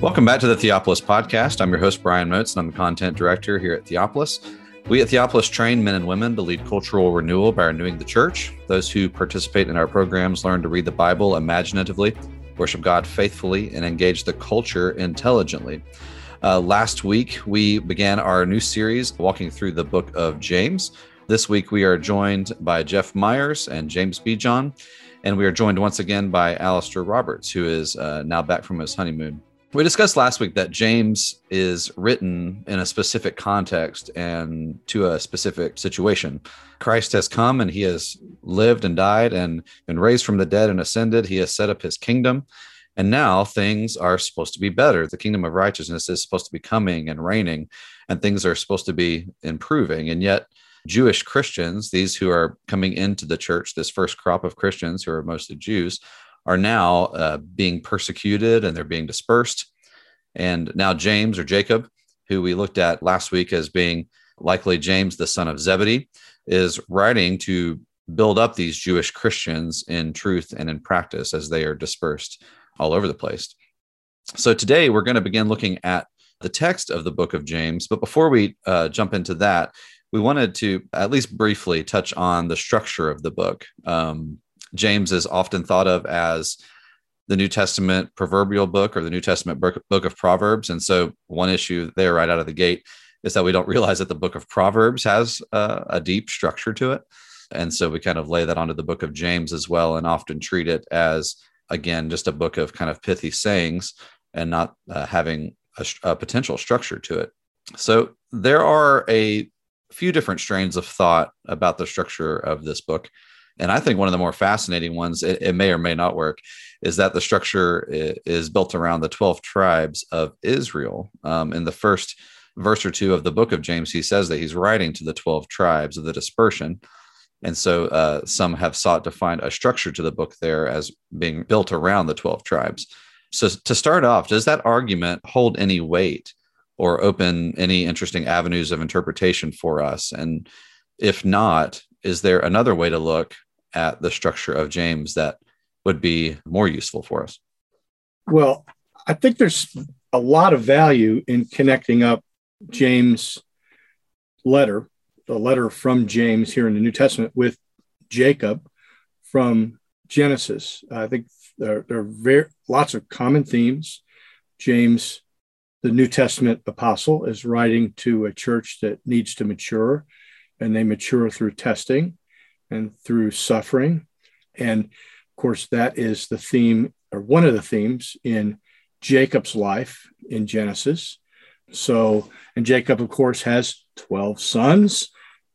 Welcome back to the Theopolis podcast. I'm your host, Brian Moats, and I'm the content director here at Theopolis. We at Theopolis train men and women to lead cultural renewal by renewing the church. Those who participate in our programs learn to read the Bible imaginatively, worship God faithfully, and engage the culture intelligently. Uh, last week, we began our new series walking through the book of James. This week, we are joined by Jeff Meyers and James B. Jordan, and we are joined once again by Alastair Roberts, who is uh, now back from his honeymoon. We discussed last week that James is written in a specific context and to a specific situation. Christ has come and he has lived and died and been raised from the dead and ascended. He has set up his kingdom. And now things are supposed to be better. The kingdom of righteousness is supposed to be coming and reigning, and things are supposed to be improving. And yet, Jewish Christians, these who are coming into the church, this first crop of Christians who are mostly Jews, are now uh, being persecuted and they're being dispersed. And now James or Jacob, who we looked at last week as being likely James, the son of Zebedee, is writing to build up these Jewish Christians in truth and in practice as they are dispersed all over the place. So today we're going to begin looking at the text of the book of James. But before we uh, jump into that, we wanted to at least briefly touch on the structure of the book. Um, James is often thought of as the New Testament proverbial book or the New Testament book, of Proverbs. And so, one issue there right out of the gate is that we don't realize that the book of Proverbs has uh, a deep structure to it. And so, we kind of lay that onto the book of James as well and often treat it as, again, just a book of kind of pithy sayings and not uh, having a, a potential structure to it. So, there are a few different strains of thought about the structure of this book. And I think one of the more fascinating ones, it, it, may or may not work, is that the structure is built around the 12 tribes of Israel. Um, in the first verse or two of the book of James, he says that he's writing to the 12 tribes of the dispersion. And so uh, some have sought to find a structure to the book there as being built around the 12 tribes. So, to start off, does that argument hold any weight or open any interesting avenues of interpretation for us? And if not, is there another way to look at the structure of James that would be more useful for us? Well, I think there's a lot of value in connecting up James' letter, the letter from James here in the New Testament, with Jacob from Genesis. I think there, there are very, lots of common themes. James, the New Testament apostle, is writing to a church that needs to mature, and they mature through testing and through suffering. And of course, that is the theme or one of the themes in Jacob's life in Genesis. So, and Jacob, of course, has 12 sons,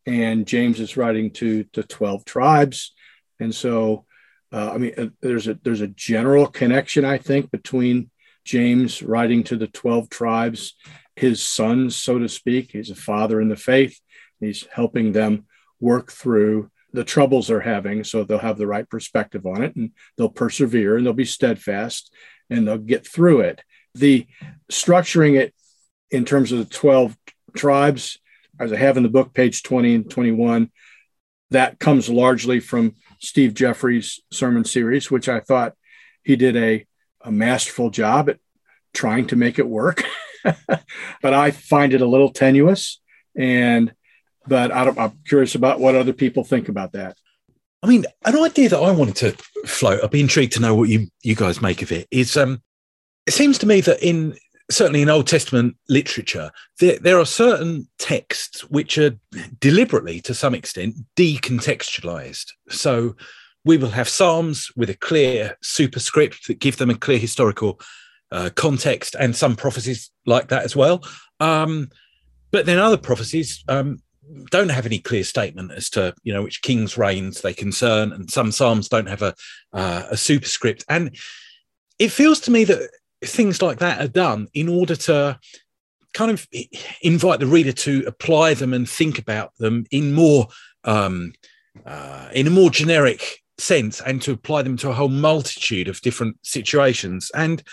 and James is writing to the 12 tribes. And so, uh, I mean, uh, there's a there's a general connection, I think, between James writing to the 12 tribes, his sons, so to speak. He's a father in the faith. He's helping them work through the troubles they're having so they'll have the right perspective on it and they'll persevere and they'll be steadfast and they'll get through it. The structuring it in terms of the 12 tribes as i have in the book page 20 and 21 that comes largely from steve jeffrey's sermon series which i thought he did a, a masterful job at trying to make it work. But i find it a little tenuous and but I am curious about what other people think about that. I mean, an idea that I wanted to float, I'd be intrigued to know what you, you guys make of it, is um, it seems to me that in certainly in Old Testament literature, there, there are certain texts which are deliberately, to some extent, decontextualized. So we will have Psalms with a clear superscript that give them a clear historical uh, context, and some prophecies like that as well. Um, but then other prophecies um, don't have any clear statement as to you know which king's reigns they concern, and some psalms don't have a uh, a superscript. And it feels to me that things like that are done in order to kind of invite the reader to apply them and think about them in more um, uh, in a more generic sense, and to apply them to a whole multitude of different situations. And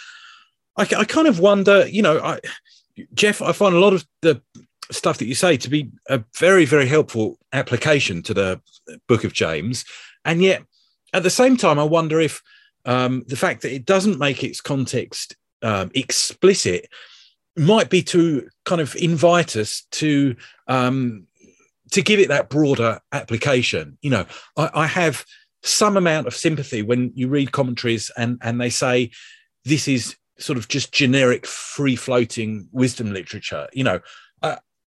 I, I kind of wonder, you know, I, Jeff, I find a lot of the stuff that you say to be a very, very helpful application to the book of James. And yet, at the same time, I wonder if um, the fact that it doesn't make its context um, explicit might be to kind of invite us to um, to give it that broader application. You know, I, I have some amount of sympathy when you read commentaries and and they say this is sort of just generic free floating wisdom literature you know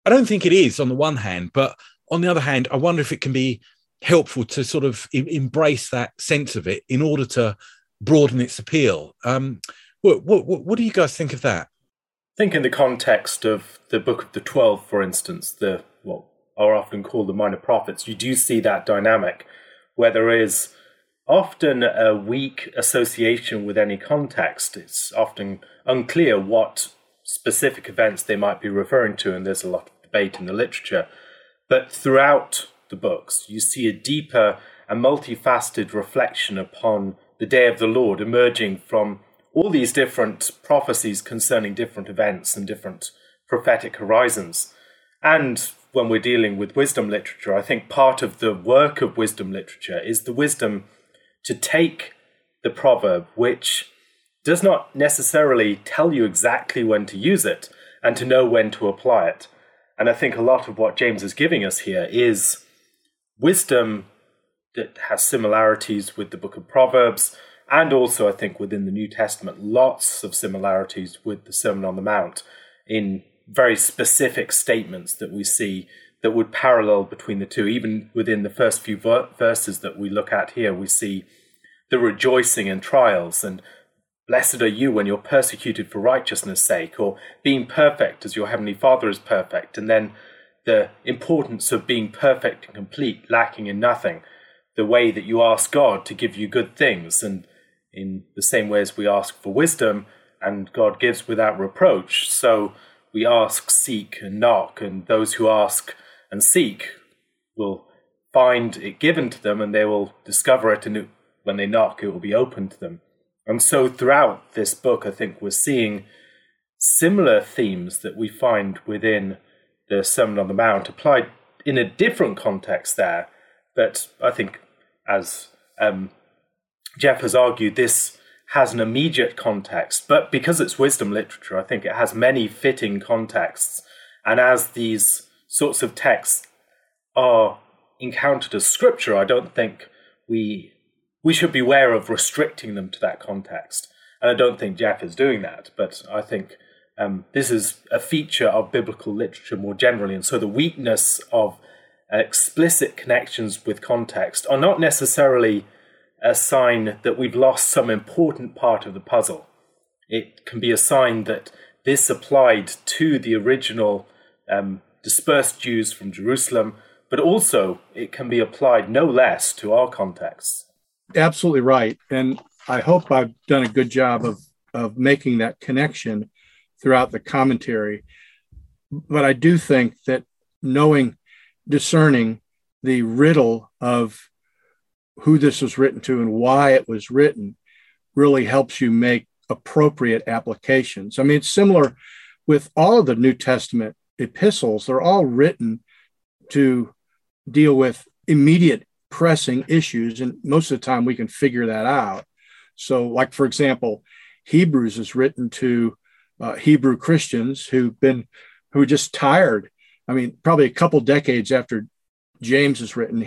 I, don't think it is on the one hand but on the other hand i wonder if it can be helpful to sort of embrace that sense of it in order to broaden its appeal. Um, what, what, what do you guys think of that? I think in the context of the book of the 12 for instance the what are often called the minor prophets. You do see that dynamic where there is often a weak association with any context. It's often unclear what specific events they might be referring to, and there's a lot of debate in the literature. But throughout the books, you see a deeper and multifaceted reflection upon the day of the Lord emerging from all these different prophecies concerning different events and different prophetic horizons. And when we're dealing with wisdom literature, I think part of the work of wisdom literature is the wisdom to take the proverb, which does not necessarily tell you exactly when to use it, and to know when to apply it. And I think a lot of what James is giving us here is wisdom that has similarities with the book of Proverbs, and also, I think, within the New Testament, lots of similarities with the Sermon on the Mount in very specific statements that we see that would parallel between the two. Even within the first few verses that we look at here, we see the rejoicing in trials and blessed are you when you're persecuted for righteousness' sake, or being perfect as your heavenly Father is perfect. And then the importance of being perfect and complete, lacking in nothing, the way that you ask God to give you good things, and in the same way as we ask for wisdom, and God gives without reproach. So we ask, seek, and knock, and those who ask and seek will find it given to them, and they will discover it, and when they knock, it will be open to them. And so, throughout this book, I think we're seeing similar themes that we find within the Sermon on the Mount applied in a different context there. But I think, as um, Jeff has argued, this has an immediate context, but because it's wisdom literature, I think it has many fitting contexts. And as these sorts of texts are encountered as scripture, I don't think we we should beware of restricting them to that context. And I don't think Jeff is doing that, but I think um, this is a feature of biblical literature more generally. And so the weakness of explicit connections with context are not necessarily a sign that we've lost some important part of the puzzle. It can be a sign that this applied to the original um, dispersed Jews from Jerusalem, but also it can be applied no less to our contexts. Absolutely right. And I hope I've done a good job of, of making that connection throughout the commentary. But I do think that knowing, discerning the riddle of who this was written to and why it was written really helps you make appropriate applications. I mean, it's similar with all of the New Testament epistles, they're all written to deal with immediate pressing issues. And most of the time we can figure that out. So, like, for example, Hebrews is written to uh, Hebrew Christians who've been, who are just tired. I mean, probably a couple decades after James is written,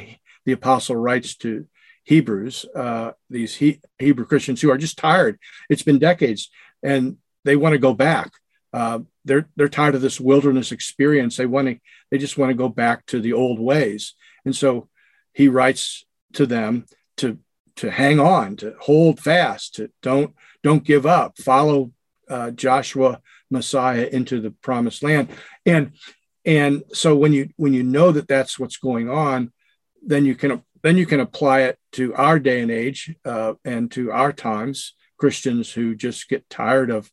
the apostle writes to Hebrews, uh, these he- Hebrew Christians who are just tired. It's been decades, and they want to go back. Uh, they're they're tired of this wilderness experience. They want to they just want to go back to the old ways. And so he writes to them to to hang on, to hold fast, to don't don't give up, follow uh, Joshua Messiah into the promised land. And and so when you when you know that that's what's going on, then you can then you can apply it to our day and age uh, and to our times. Christians who just get tired of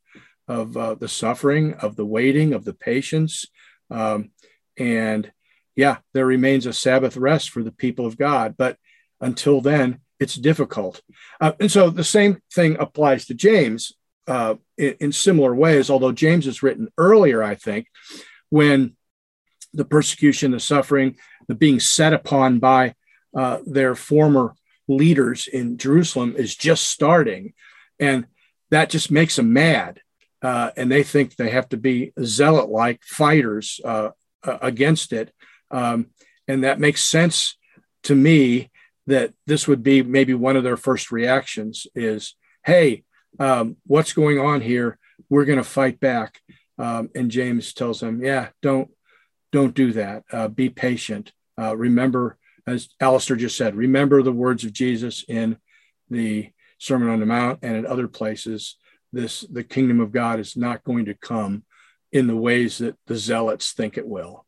of uh, the suffering, of the waiting, of the patience, um, and yeah, there remains a Sabbath rest for the people of God. But until then, it's difficult. Uh, and so the same thing applies to James uh, in, in similar ways, although James is written earlier, I think, when the persecution, the suffering, the being set upon by uh, their former leaders in Jerusalem is just starting. And that just makes them mad. uh, and they think they have to be zealot like fighters uh, against it. Um, and that makes sense to me that this would be maybe one of their first reactions is, hey, um, what's going on here? We're going to fight back. Um, and James tells them, yeah, don't don't do that. Uh, be patient. Uh, remember, as Alastair just said, remember the words of Jesus in the Sermon on the Mount and in other places. This the kingdom of God is not going to come in the ways that the zealots think it will.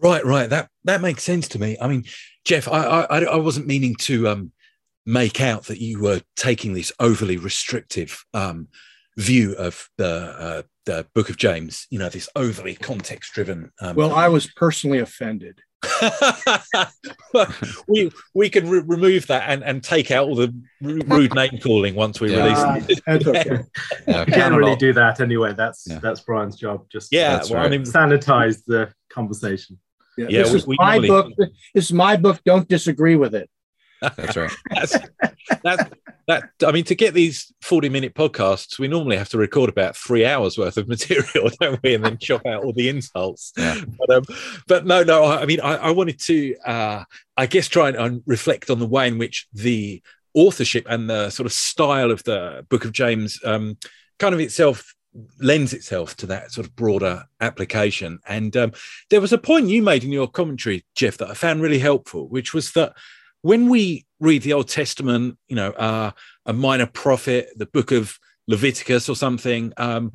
Right, right. That that makes sense to me. I mean, Jeff, I I, I wasn't meaning to um, make out that you were taking this overly restrictive um, view of the uh, the Book of James. You know, this overly context driven. Um, well, I was personally offended. we we can re- remove that and, and take out all the rude name calling once we yeah, release it. That's okay. yeah, generally do that anyway. That's yeah. that's Brian's job. Just yeah, well, right. I mean, sanitize the conversation. Yeah, yeah this we, is we my book. This is my book. Don't disagree with it. That's right. that's, that's that. I mean, to get these forty-minute podcasts, we normally have to record about three hours worth of material, don't we? And then chop out all the insults. Yeah. But, um, but no, no. I, I mean, I, I wanted to, uh, I guess, try and reflect on the way in which the authorship and the sort of style of the Book of James um, kind of itself lends itself to that sort of broader application. And um, there was a point you made in your commentary, Jeff, that I found really helpful, which was that when we read the Old Testament, you know, uh, a minor prophet, the book of Leviticus or something, um,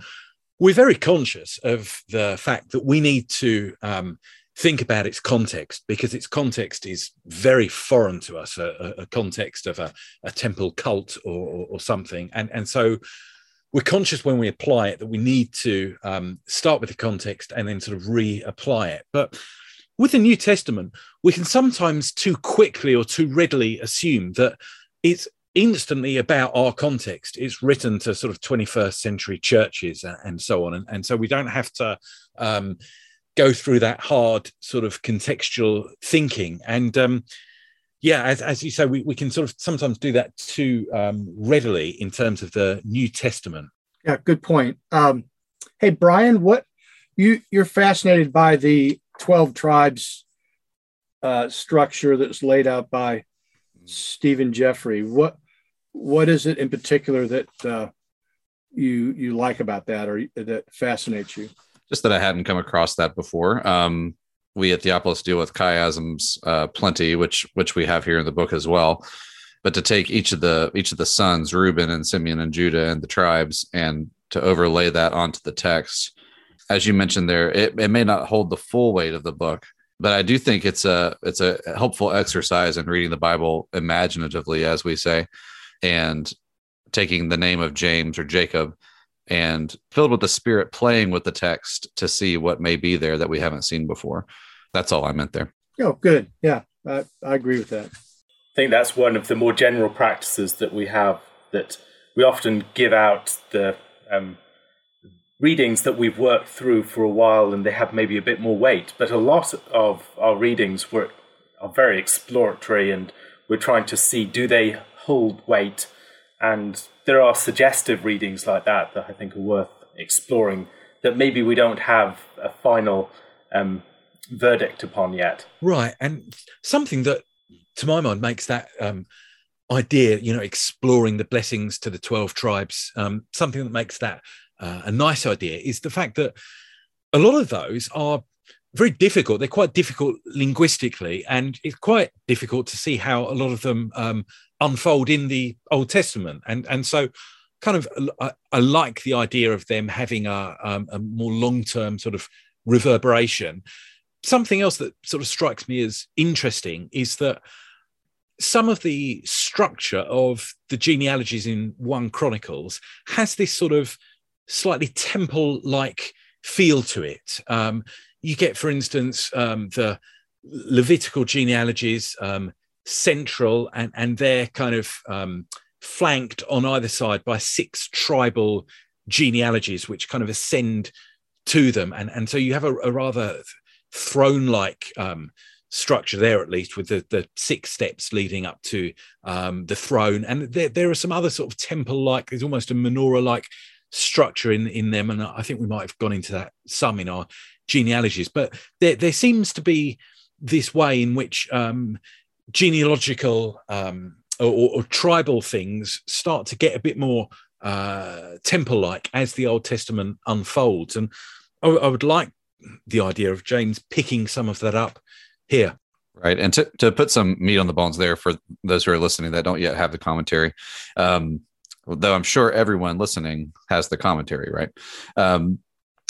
we're very conscious of the fact that we need to um, think about its context because its context is very foreign to us, a, a context of a, a temple cult or, or, or, something. And, and so we're conscious when we apply it that we need to um, start with the context and then sort of reapply it. But with the New Testament, we can sometimes too quickly or too readily assume that it's instantly about our context. It's written to sort of 21st century churches and, so on. And, and, so we don't have to um, go through that hard sort of contextual thinking. And um, yeah, as, as you say, we, we can sort of sometimes do that too um, readily in terms of the New Testament. Yeah, good point. Um, hey, Brian, what you you're fascinated by the 12 tribes uh, structure that's laid out by Stephen Jeffrey. What what is it in particular that uh, you you like about that or that fascinates you? Just that I hadn't come across that before. Um, we at Theopolis deal with chiasms uh, plenty, which which we have here in the book as well. But to take each of the each of the sons, Reuben and Simeon and Judah and the tribes, and to overlay that onto the text, as you mentioned there, it, it may not hold the full weight of the book, but I do think it's a it's a helpful exercise in reading the Bible imaginatively, as we say, and taking the name of James or Jacob and filled with the Spirit, playing with the text to see what may be there that we haven't seen before. That's all I meant there. Oh, good. Yeah, I, I agree with that. I think that's one of the more general practices that we have that we often give out the um, readings that we've worked through for a while and they have maybe a bit more weight. But a lot of our readings were are very exploratory and we're trying to see do they hold weight. And there are suggestive readings like that that I think are worth exploring that maybe we don't have a final um, verdict upon yet. Right. And something that, to my mind, makes that um, idea, you know, exploring the blessings to the 12 tribes, um, something that makes that uh, a nice idea is the fact that a lot of those are very difficult. They're quite difficult linguistically, and it's quite difficult to see how a lot of them um, unfold in the Old Testament. And and so, kind of, I, I like the idea of them having a, um, a more long term sort of reverberation. Something else that sort of strikes me as interesting is that some of the structure of the genealogies in one Chronicles has this sort of slightly temple like feel to it. Um, you get, for instance, um, the Levitical genealogies um, central and, and they're kind of um, flanked on either side by six tribal genealogies, which kind of ascend to them. And, and so you have a, a rather throne like um, structure there, at least, with the, the six steps leading up to um, the throne. And there, there are some other sort of temple like, there's almost a menorah like structure in in them, and I think we might have gone into that some in our genealogies. But there there seems to be this way in which um, genealogical um, or, or, tribal things start to get a bit more uh, temple like as the Old Testament unfolds, and I, I would like the idea of James picking some of that up here. Right. And to, to put some meat on the bones there for those who are listening that don't yet have the commentary, um, though I'm sure everyone listening has the commentary, right? Um,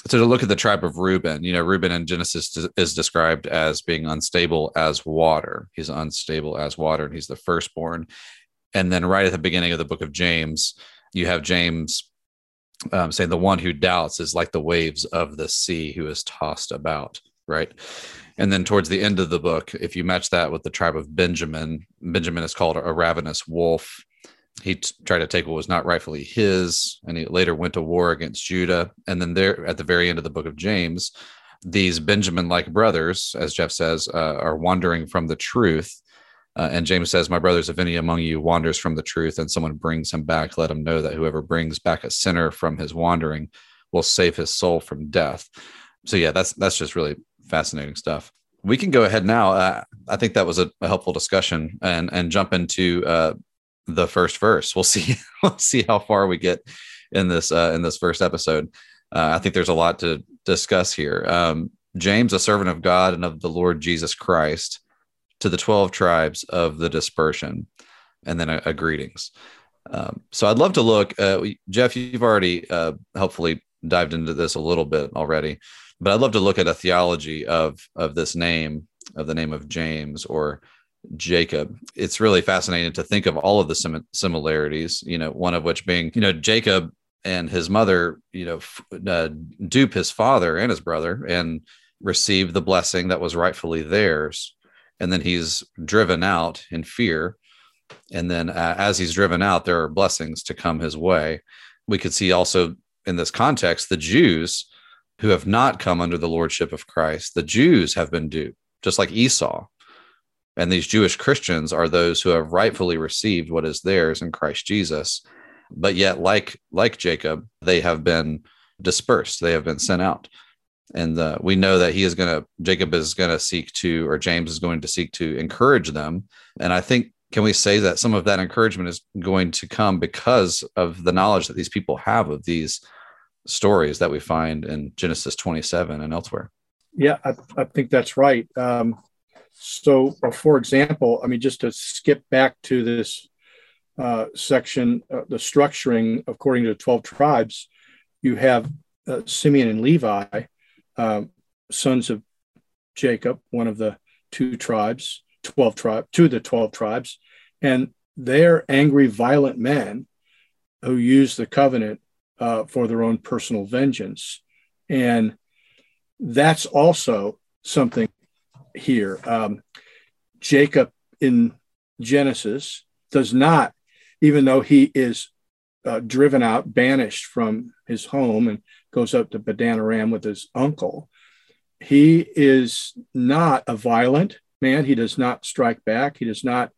so to look at the tribe of Reuben, you know, Reuben in Genesis is described as being unstable as water. He's unstable as water, and he's the firstborn. And then right at the beginning of the book of James, you have James um, saying the one who doubts is like the waves of the sea who is tossed about, right? And then towards the end of the book, if you match that with the tribe of Benjamin, Benjamin is called a ravenous wolf. He t- tried to take what was not rightfully his, and he later went to war against Judah. And then there, at the very end of the book of James, these Benjamin-like brothers, as Jeff says, uh, are wandering from the truth. Uh, and James says, "My brothers, if any among you wanders from the truth, and someone brings him back, let him know that whoever brings back a sinner from his wandering will save his soul from death." So yeah, that's that's just really fascinating stuff. We can go ahead now. Uh, I think that was a, a, helpful discussion, and and jump into uh, the first verse. We'll see. we'll see how far we get in this uh, in this first episode. Uh, I think there's a lot to discuss here. Um, James, a servant of God and of the Lord Jesus Christ, to the twelve tribes of the dispersion, and then a, a greetings. Um, so I'd love to look, uh, Jeff. You've already uh, helpfully dived into this a little bit already but I'd love to look at a theology of of this name of the name of James or Jacob. It's really fascinating to think of all of the sim- similarities. You know, one of which being you know Jacob and his mother, you know, f- uh, dupe his father and his brother and receive the blessing that was rightfully theirs, and then he's driven out in fear. And then, uh, as he's driven out, there are blessings to come his way. We could see also in this context the Jews who have not come under the lordship of Christ. The Jews have been duped, just like Esau. And these Jewish Christians are those who have rightfully received what is theirs in Christ Jesus. But yet, like like Jacob, they have been dispersed. They have been sent out. And uh, we know that he is going to, Jacob is going to seek to, or James is going to seek to encourage them. And I think, can we say that some of that encouragement is going to come because of the knowledge that these people have of these stories that we find in Genesis 27 and elsewhere. Yeah, I, I think that's right. Um, so, uh, for example, I mean, just to skip back to this uh, section, uh, the structuring according to the 12 tribes, you have uh, Simeon and Levi, um, sons of Jacob, one of the two tribes, 12 tribes, two of the 12 tribes, and they're angry, violent men who use the covenant uh, for their own personal vengeance. And that's also something here. Um, Jacob in Genesis does not, even though he is uh, driven out, banished from his home and goes up to Padanaram with his uncle, he is not a violent man. He does not strike back. He does not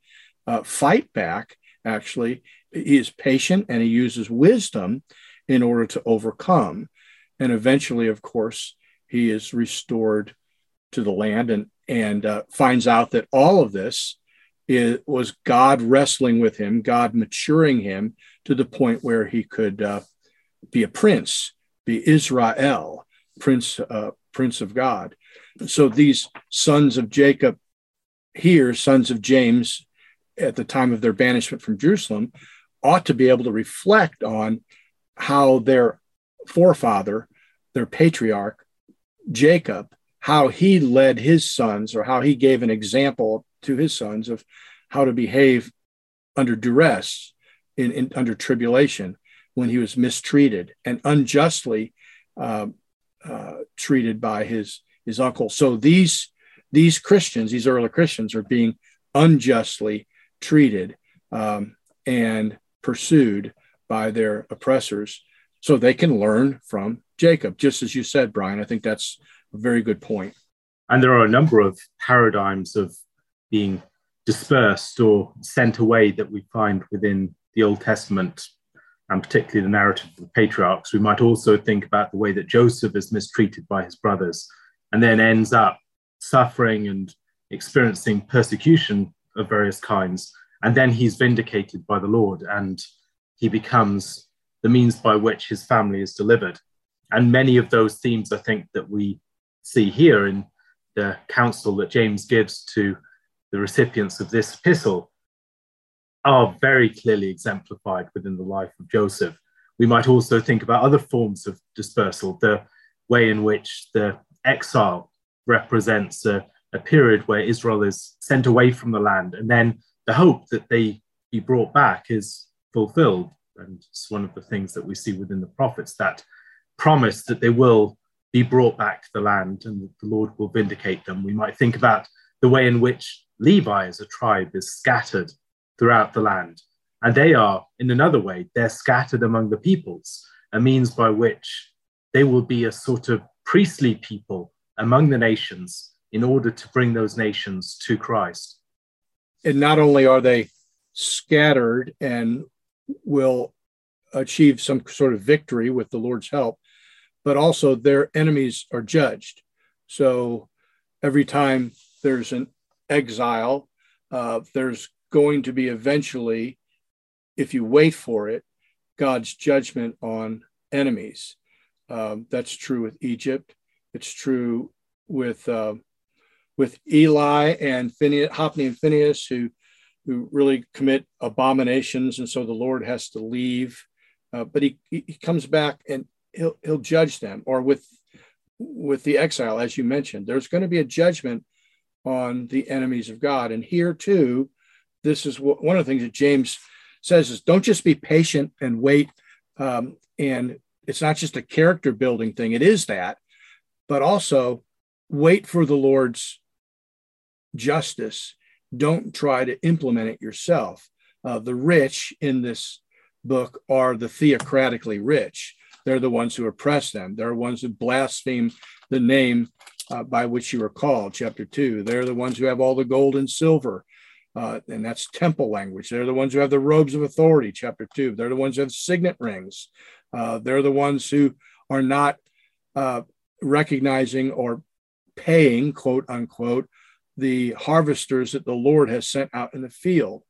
uh, fight back, actually. He is patient and he uses wisdom in order to overcome. And eventually, of course, he is restored to the land and, and uh, finds out that all of this is, was God wrestling with him, God maturing him to the point where he could uh, be a prince, be Israel, prince, uh, prince of God. So these sons of Jacob here, sons of James, at the time of their banishment from Jerusalem, ought to be able to reflect on how their forefather, their patriarch, Jacob, how he led his sons or how he gave an example to his sons of how to behave under duress, in, in under tribulation, when he was mistreated and unjustly uh, uh, treated by his his uncle. So these these Christians, these early Christians, are being unjustly treated um, and pursued by their oppressors so they can learn from Jacob. Just as you said, Brian, I think that's very good point. And there are a number of paradigms of being dispersed or sent away that we find within the Old Testament and particularly the narrative of the patriarchs, we might also think about the way that Joseph is mistreated by his brothers and then ends up suffering and experiencing persecution of various kinds. And then he's vindicated by the Lord and he becomes the means by which his family is delivered. And many of those themes, I think, that we see here in the counsel that James gives to the recipients of this epistle are very clearly exemplified within the life of Joseph. We might also think about other forms of dispersal, the way in which the exile represents a, a period where Israel is sent away from the land, and then the hope that they be brought back is fulfilled. And it's one of the things that we see within the prophets that promise that they will be brought back the land and the Lord will vindicate them. We might think about the way in which Levi as a tribe is scattered throughout the land. And they are, in another way, they're scattered among the peoples, a means by which they will be a sort of priestly people among the nations in order to bring those nations to Christ. And not only are they scattered and will achieve some sort of victory with the Lord's help, but also their enemies are judged. So every time there's an exile, uh, there's going to be eventually, if you wait for it, God's judgment on enemies. Um, that's true with Egypt. It's true with uh, with Eli and Phineas, Hophni and Phineas, who who really commit abominations, and so the Lord has to leave. Uh, but he he comes back and he'll he'll judge them. Or with with the exile, as you mentioned, there's going to be a judgment on the enemies of God. And here too, this is what, one of the things that James says is don't just be patient and wait. Um, and it's not just a character building thing, it is that, but also wait for the Lord's justice. Don't try to implement it yourself. Uh, the rich in this book are the theocratically rich. They're the ones who oppress them. They're the ones who blaspheme the name uh, by which you are called. Chapter two. They're the ones who have all the gold and silver uh, and that's temple language. They're the ones who have the robes of authority, chapter two. They're the ones who have signet rings. Uh, they're the ones who are not uh, recognizing or paying, quote unquote, the harvesters that the Lord has sent out in the field.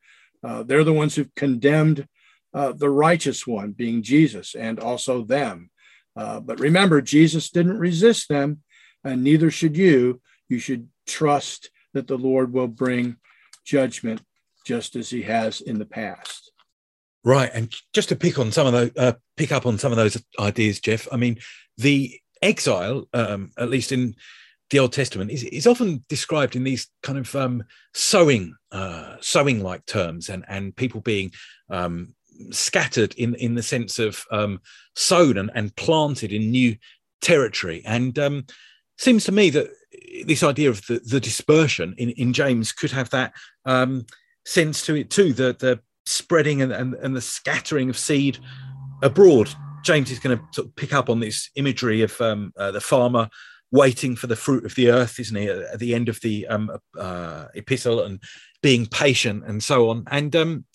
Uh, they're the ones who've condemned uh, the righteous one, being Jesus, and also them. Uh, but remember, Jesus didn't resist them, and neither should you. You should trust that the Lord will bring judgment just as he has in the past. Right, and just to pick on some of those, uh, pick up on some of those ideas, Jeff. I mean, the exile, um, at least in the Old Testament, is, is often described in these kind of um, sowing, uh, sowing like terms, and and people being um, scattered in in the sense of um, sown and, and planted in new territory. And um, seems to me that this idea of the, the dispersion in, in James could have that um, sense to it too, the, the spreading and, and, and the scattering of seed abroad. James is going to sort of pick up on this imagery of um, uh, the farmer waiting for the fruit of the earth, isn't he, at the end of the um, uh, epistle and being patient and so on. And um,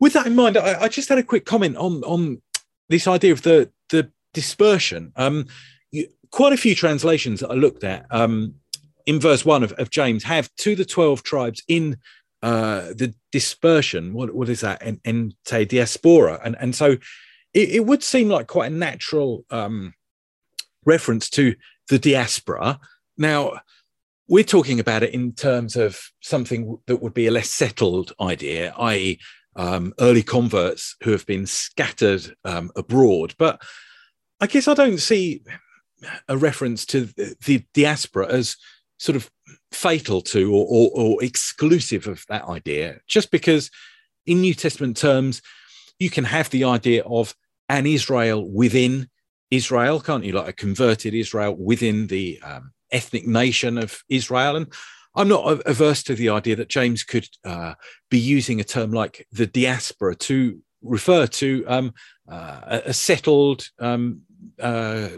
with that in mind, I, I, just had a quick comment on on this idea of the the dispersion. Um, quite a few translations that I looked at um, in verse one of, of, James have to the 12 tribes in uh, the dispersion. What, what is that? And say diaspora. And, and so it, it, would seem like quite a natural um, reference to the diaspora. Now, we're talking about it in terms of something that would be a less settled idea, i.e., um, early converts who have been scattered um, abroad. But I guess I don't see a reference to the diaspora as sort of fatal to or, or, or, exclusive of that idea, just because in New Testament terms, you can have the idea of an Israel within Israel, can't you? Like a converted Israel within the um, ethnic nation of Israel. And I'm not averse to the idea that James could uh, be using a term like the diaspora to refer to um, uh, a settled um, uh,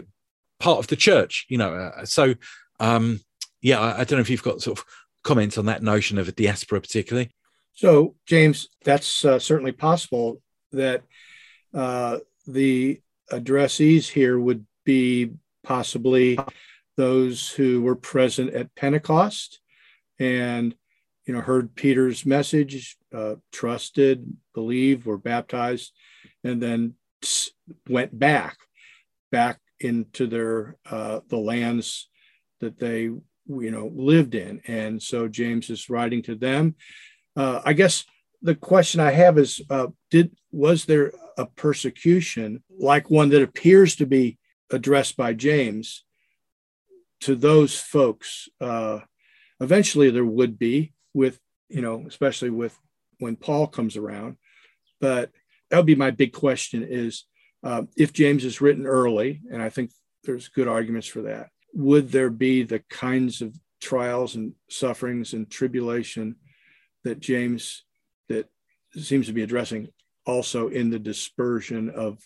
part of the church, you know. Uh, so, um, yeah, I, I, don't know if you've got sort of comments on that notion of a diaspora, particularly. So, James, that's uh, certainly possible that uh, the addressees here would be possibly those who were present at Pentecost and you know heard Peter's message, uh, trusted, believed, were baptized, and then went back, back into their uh, the lands that they you know lived in. And so James is writing to them. Uh, I guess the question I have is, uh, did was there a persecution like one that appears to be addressed by James to those folks? Uh, eventually, there would be with you know, especially with when Paul comes around. But that would be my big question: is uh, if James is written early, and I think there's good arguments for that. Would there be the kinds of trials and sufferings and tribulation that James that seems to be addressing also in the dispersion of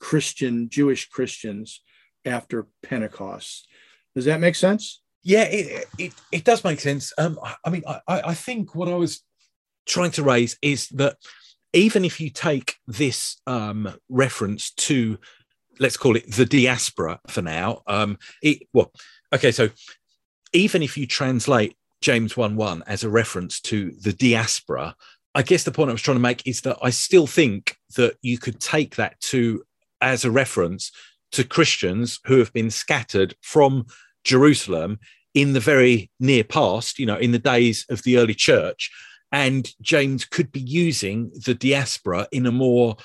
Christian, Jewish Christians after Pentecost. Does that make sense? Yeah, it, it, it does make sense. Um, I mean, I, I think what I was trying to raise is that even if you take this um, reference to, let's call it the diaspora for now, um, it, well, okay, so even if you translate James 1 1 as a reference to the diaspora, I guess the point I was trying to make is that I still think that you could take that to as a reference to Christians who have been scattered from Jerusalem in the very near past, you know, in the days of the early church. And James could be using the diaspora in a more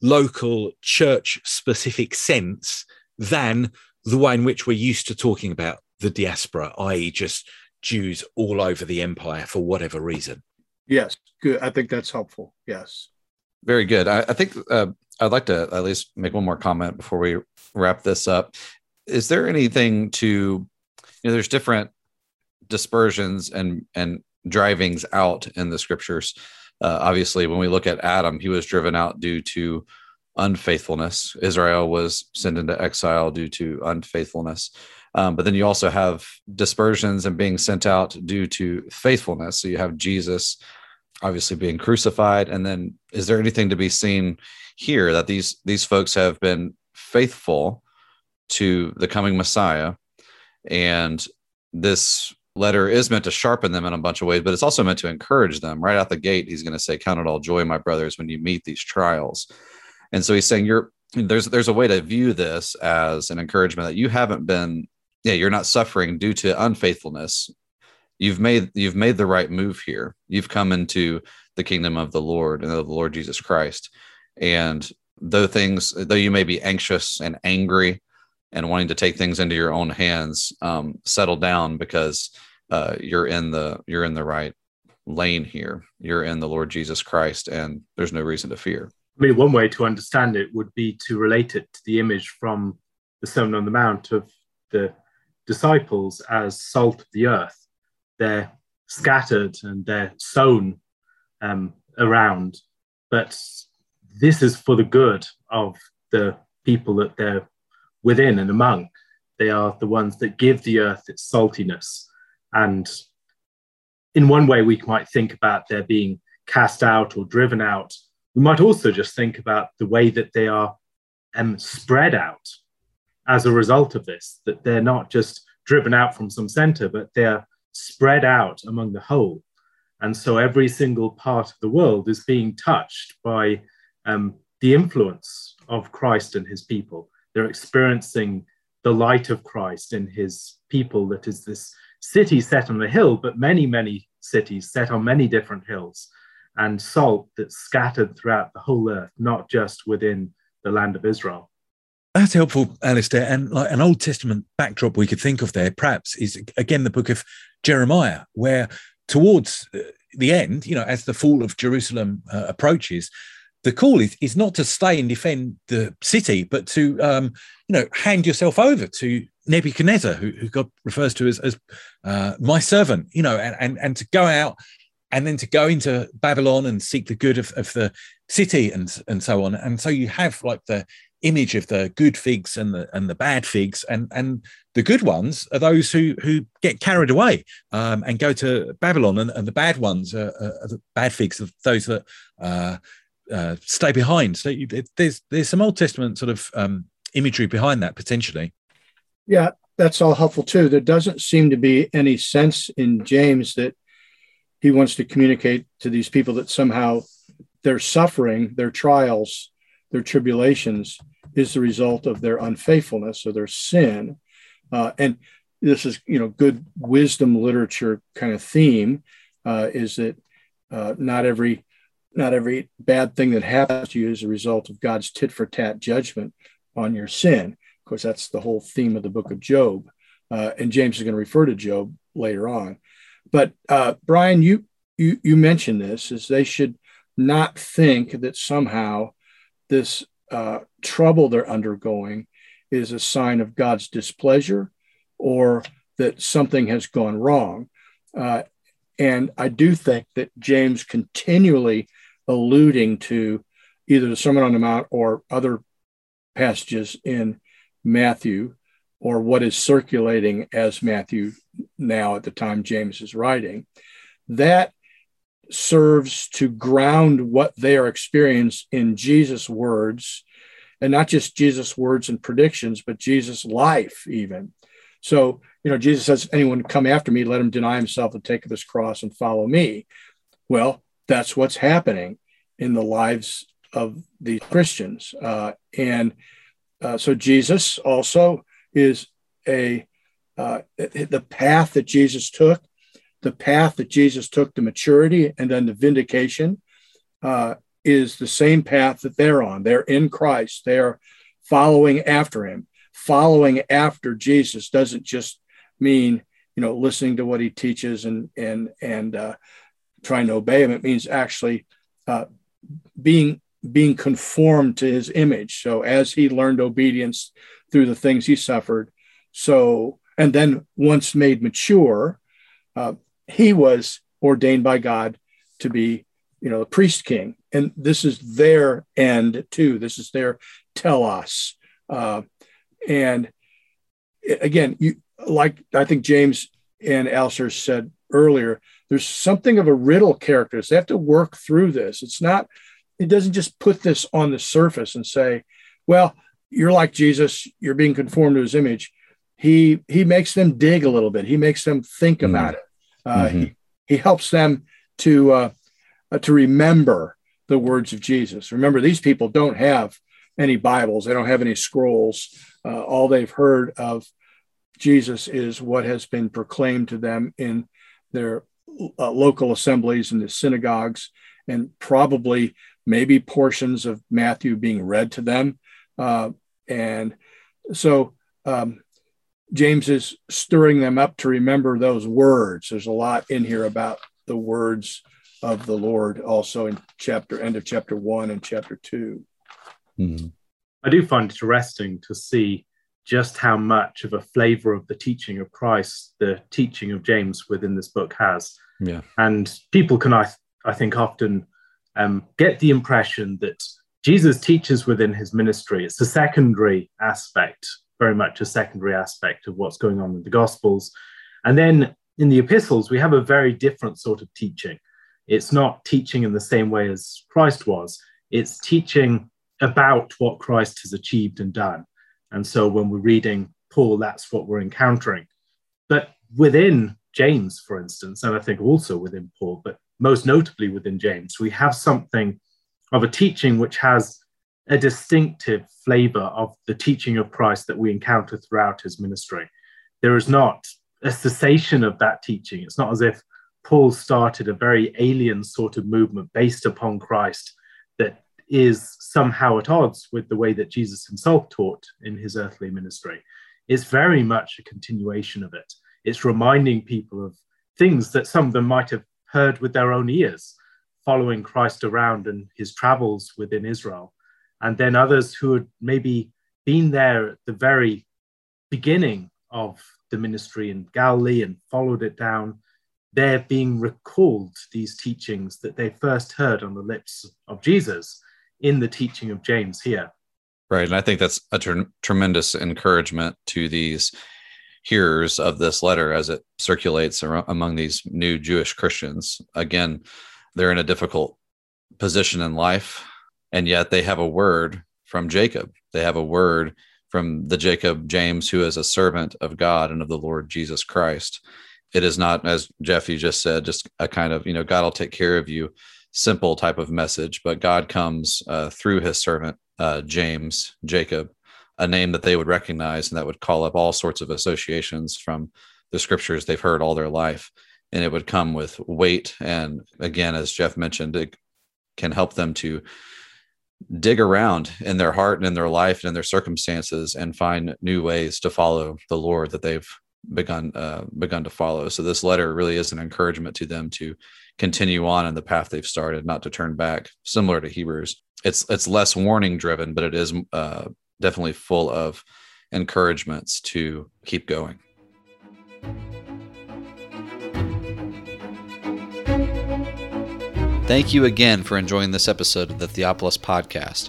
local church specific sense than the way in which we're used to talking about the diaspora, i.e., just Jews all over the empire for whatever reason. Yes, good. I think that's helpful. Yes. Very good. I, I think uh, I'd like to at least make one more comment before we wrap this up. Is there anything to, you know, there's different dispersions and and drivings out in the scriptures. Uh, obviously, when we look at Adam, he was driven out due to unfaithfulness. Israel was sent into exile due to unfaithfulness. Um, but then you also have dispersions and being sent out due to faithfulness. So you have Jesus obviously being crucified. And then is there anything to be seen here that these these folks have been faithful to the coming Messiah? And this letter is meant to sharpen them in a bunch of ways, but it's also meant to encourage them. Right out the gate, he's going to say, Count it all joy, my brothers, when you meet these trials. And so he's saying you're there's there's a way to view this as an encouragement that you haven't been yeah you're not suffering due to unfaithfulness you've made you've made the right move here you've come into the kingdom of the lord and of the lord jesus christ and though things though you may be anxious and angry and wanting to take things into your own hands um, settle down because uh, you're in the you're in the right lane here you're in the lord jesus christ and there's no reason to fear i mean one way to understand it would be to relate it to the image from the sermon on the mount of the disciples as salt of the earth. They're scattered and they're sown um, around, but this is for the good of the people that they're within and among. They are the ones that give the earth its saltiness. And in one way, we might think about their being cast out or driven out. We might also just think about the way that they are um, spread out as a result of this, that they're not just driven out from some center, but they're spread out among the whole. And so every single part of the world is being touched by um, the influence of Christ and his people. They're experiencing the light of Christ in his people, that is this city set on a hill, but many, many cities set on many different hills, and salt that's scattered throughout the whole earth, not just within the land of Israel. That's helpful, Alastair. And like an Old Testament backdrop we could think of there, perhaps, is again the book of Jeremiah, where towards uh, the end, you know, as the fall of Jerusalem uh, approaches, the call is, is not to stay and defend the city, but to, um, you know, hand yourself over to Nebuchadnezzar, who, who God refers to as, as uh, my servant, you know, and, and, and to go out and then to go into Babylon and seek the good of, of the city and, and so on. And so you have like the image of the good figs and the and the bad figs and and the good ones are those who who get carried away um, and go to babylon and, and the bad ones are, are, the bad figs of those that uh, uh, stay behind. So you, there's there's some Old Testament sort of um, imagery behind that potentially. Yeah, that's all helpful too. There doesn't seem to be any sense in James that he wants to communicate to these people that somehow their suffering, their trials, their tribulations is the result of their unfaithfulness or their sin. Uh, and this is, you know, good wisdom literature kind of theme uh, is that uh, not every not every bad thing that happens to you is a result of God's tit for tat judgment on your sin. Of course, that's the whole theme of the book of Job. Uh, and James is going to refer to Job later on. But uh, Brian, you, you you mentioned this is they should not think that somehow this uh, trouble they're undergoing is a sign of God's displeasure or that something has gone wrong. Uh, and I do think that James continually alluding to either the Sermon on the Mount or other passages in Matthew or what is circulating as Matthew now at the time James is writing, that serves to ground what they are experiencing in Jesus' words, and not just Jesus' words and predictions, but Jesus' life, even. So, you know, Jesus says, Anyone come after me, let him deny himself and take up his cross and follow me. Well, that's what's happening in the lives of the Christians. Uh, and uh, so Jesus also is a uh, the path that Jesus took, the path that Jesus took to maturity and then to vindication uh, is the same path that they're on. They're in Christ. They're following after him. Following after Jesus doesn't just mean you know listening to what he teaches and and and uh, trying to obey him. It means actually uh, being being conformed to his image. So as he learned obedience through the things he suffered, so and then once made mature, uh, he was ordained by God to be, you know, the priest king. And this is their end too. This is their telos. Uh, and again, you like I think James and Alastair said earlier, there's something of a riddle characters. They have to work through this. It's not it doesn't just put this on the surface and say, well, you're like Jesus, you're being conformed to his image. He he makes them dig a little bit. He makes them think mm-hmm. about it. Uh, mm-hmm. he, he helps them to uh, uh, to remember the words of Jesus. Remember, these people don't have any Bibles. They don't have any scrolls. Uh, all they've heard of Jesus is what has been proclaimed to them in their uh, local assemblies and the synagogues, and probably maybe portions of Matthew being read to them. Uh, and so um, James is stirring them up to remember those words. There's a lot in here about the words of the Lord also in chapter end of chapter one and chapter 2 mm-hmm. I do find it interesting to see just how much of a flavor of the teaching of Christ the teaching of James within this book has. Yeah. And people can I I think often um, get the impression that Jesus teaches within his ministry. It's a secondary aspect, very much a secondary aspect of what's going on in the Gospels. And then in the epistles, we have a very different sort of teaching. It's not teaching in the same way as Christ was, it's teaching about what Christ has achieved and done. And so when we're reading Paul, that's what we're encountering. But within James, for instance, and I think also within Paul, but most notably within James, we have something of a teaching which has a distinctive flavor of the teaching of Christ that we encounter throughout his ministry. There is not a cessation of that teaching. It's not as if Paul started a very alien sort of movement based upon Christ that is somehow at odds with the way that Jesus himself taught in his earthly ministry. It's very much a continuation of it. It's reminding people of things that some of them might have heard with their own ears, following Christ around and his travels within Israel. And then others who had maybe been there at the very beginning of the ministry in Galilee and followed it down, they're being recalled these teachings that they first heard on the lips of Jesus in the teaching of James here. Right. And I think that's a tremendous encouragement to these hearers of this letter as it circulates among these new Jewish Christians. Again, they're in a difficult position in life. And yet they have a word from Jacob. They have a word from the Jacob James, who is a servant of God and of the Lord Jesus Christ. It is not, as Jeffy just said, just a kind of, you know, God will take care of you simple type of message, but God comes uh, through his servant, uh, James, Jacob, a name that they would recognize and that would call up all sorts of associations from the scriptures they've heard all their life. And it would come with weight. And again, as Jeff mentioned, it can help them to dig around in their heart and in their life and in their circumstances and find new ways to follow the Lord that they've begun uh, begun to follow. So this letter really is an encouragement to them to continue on in the path they've started, not to turn back. Similar to Hebrews, it's it's less warning driven, but it is uh, definitely full of encouragements to keep going. Thank you again for enjoying this episode of the Theopolis Podcast.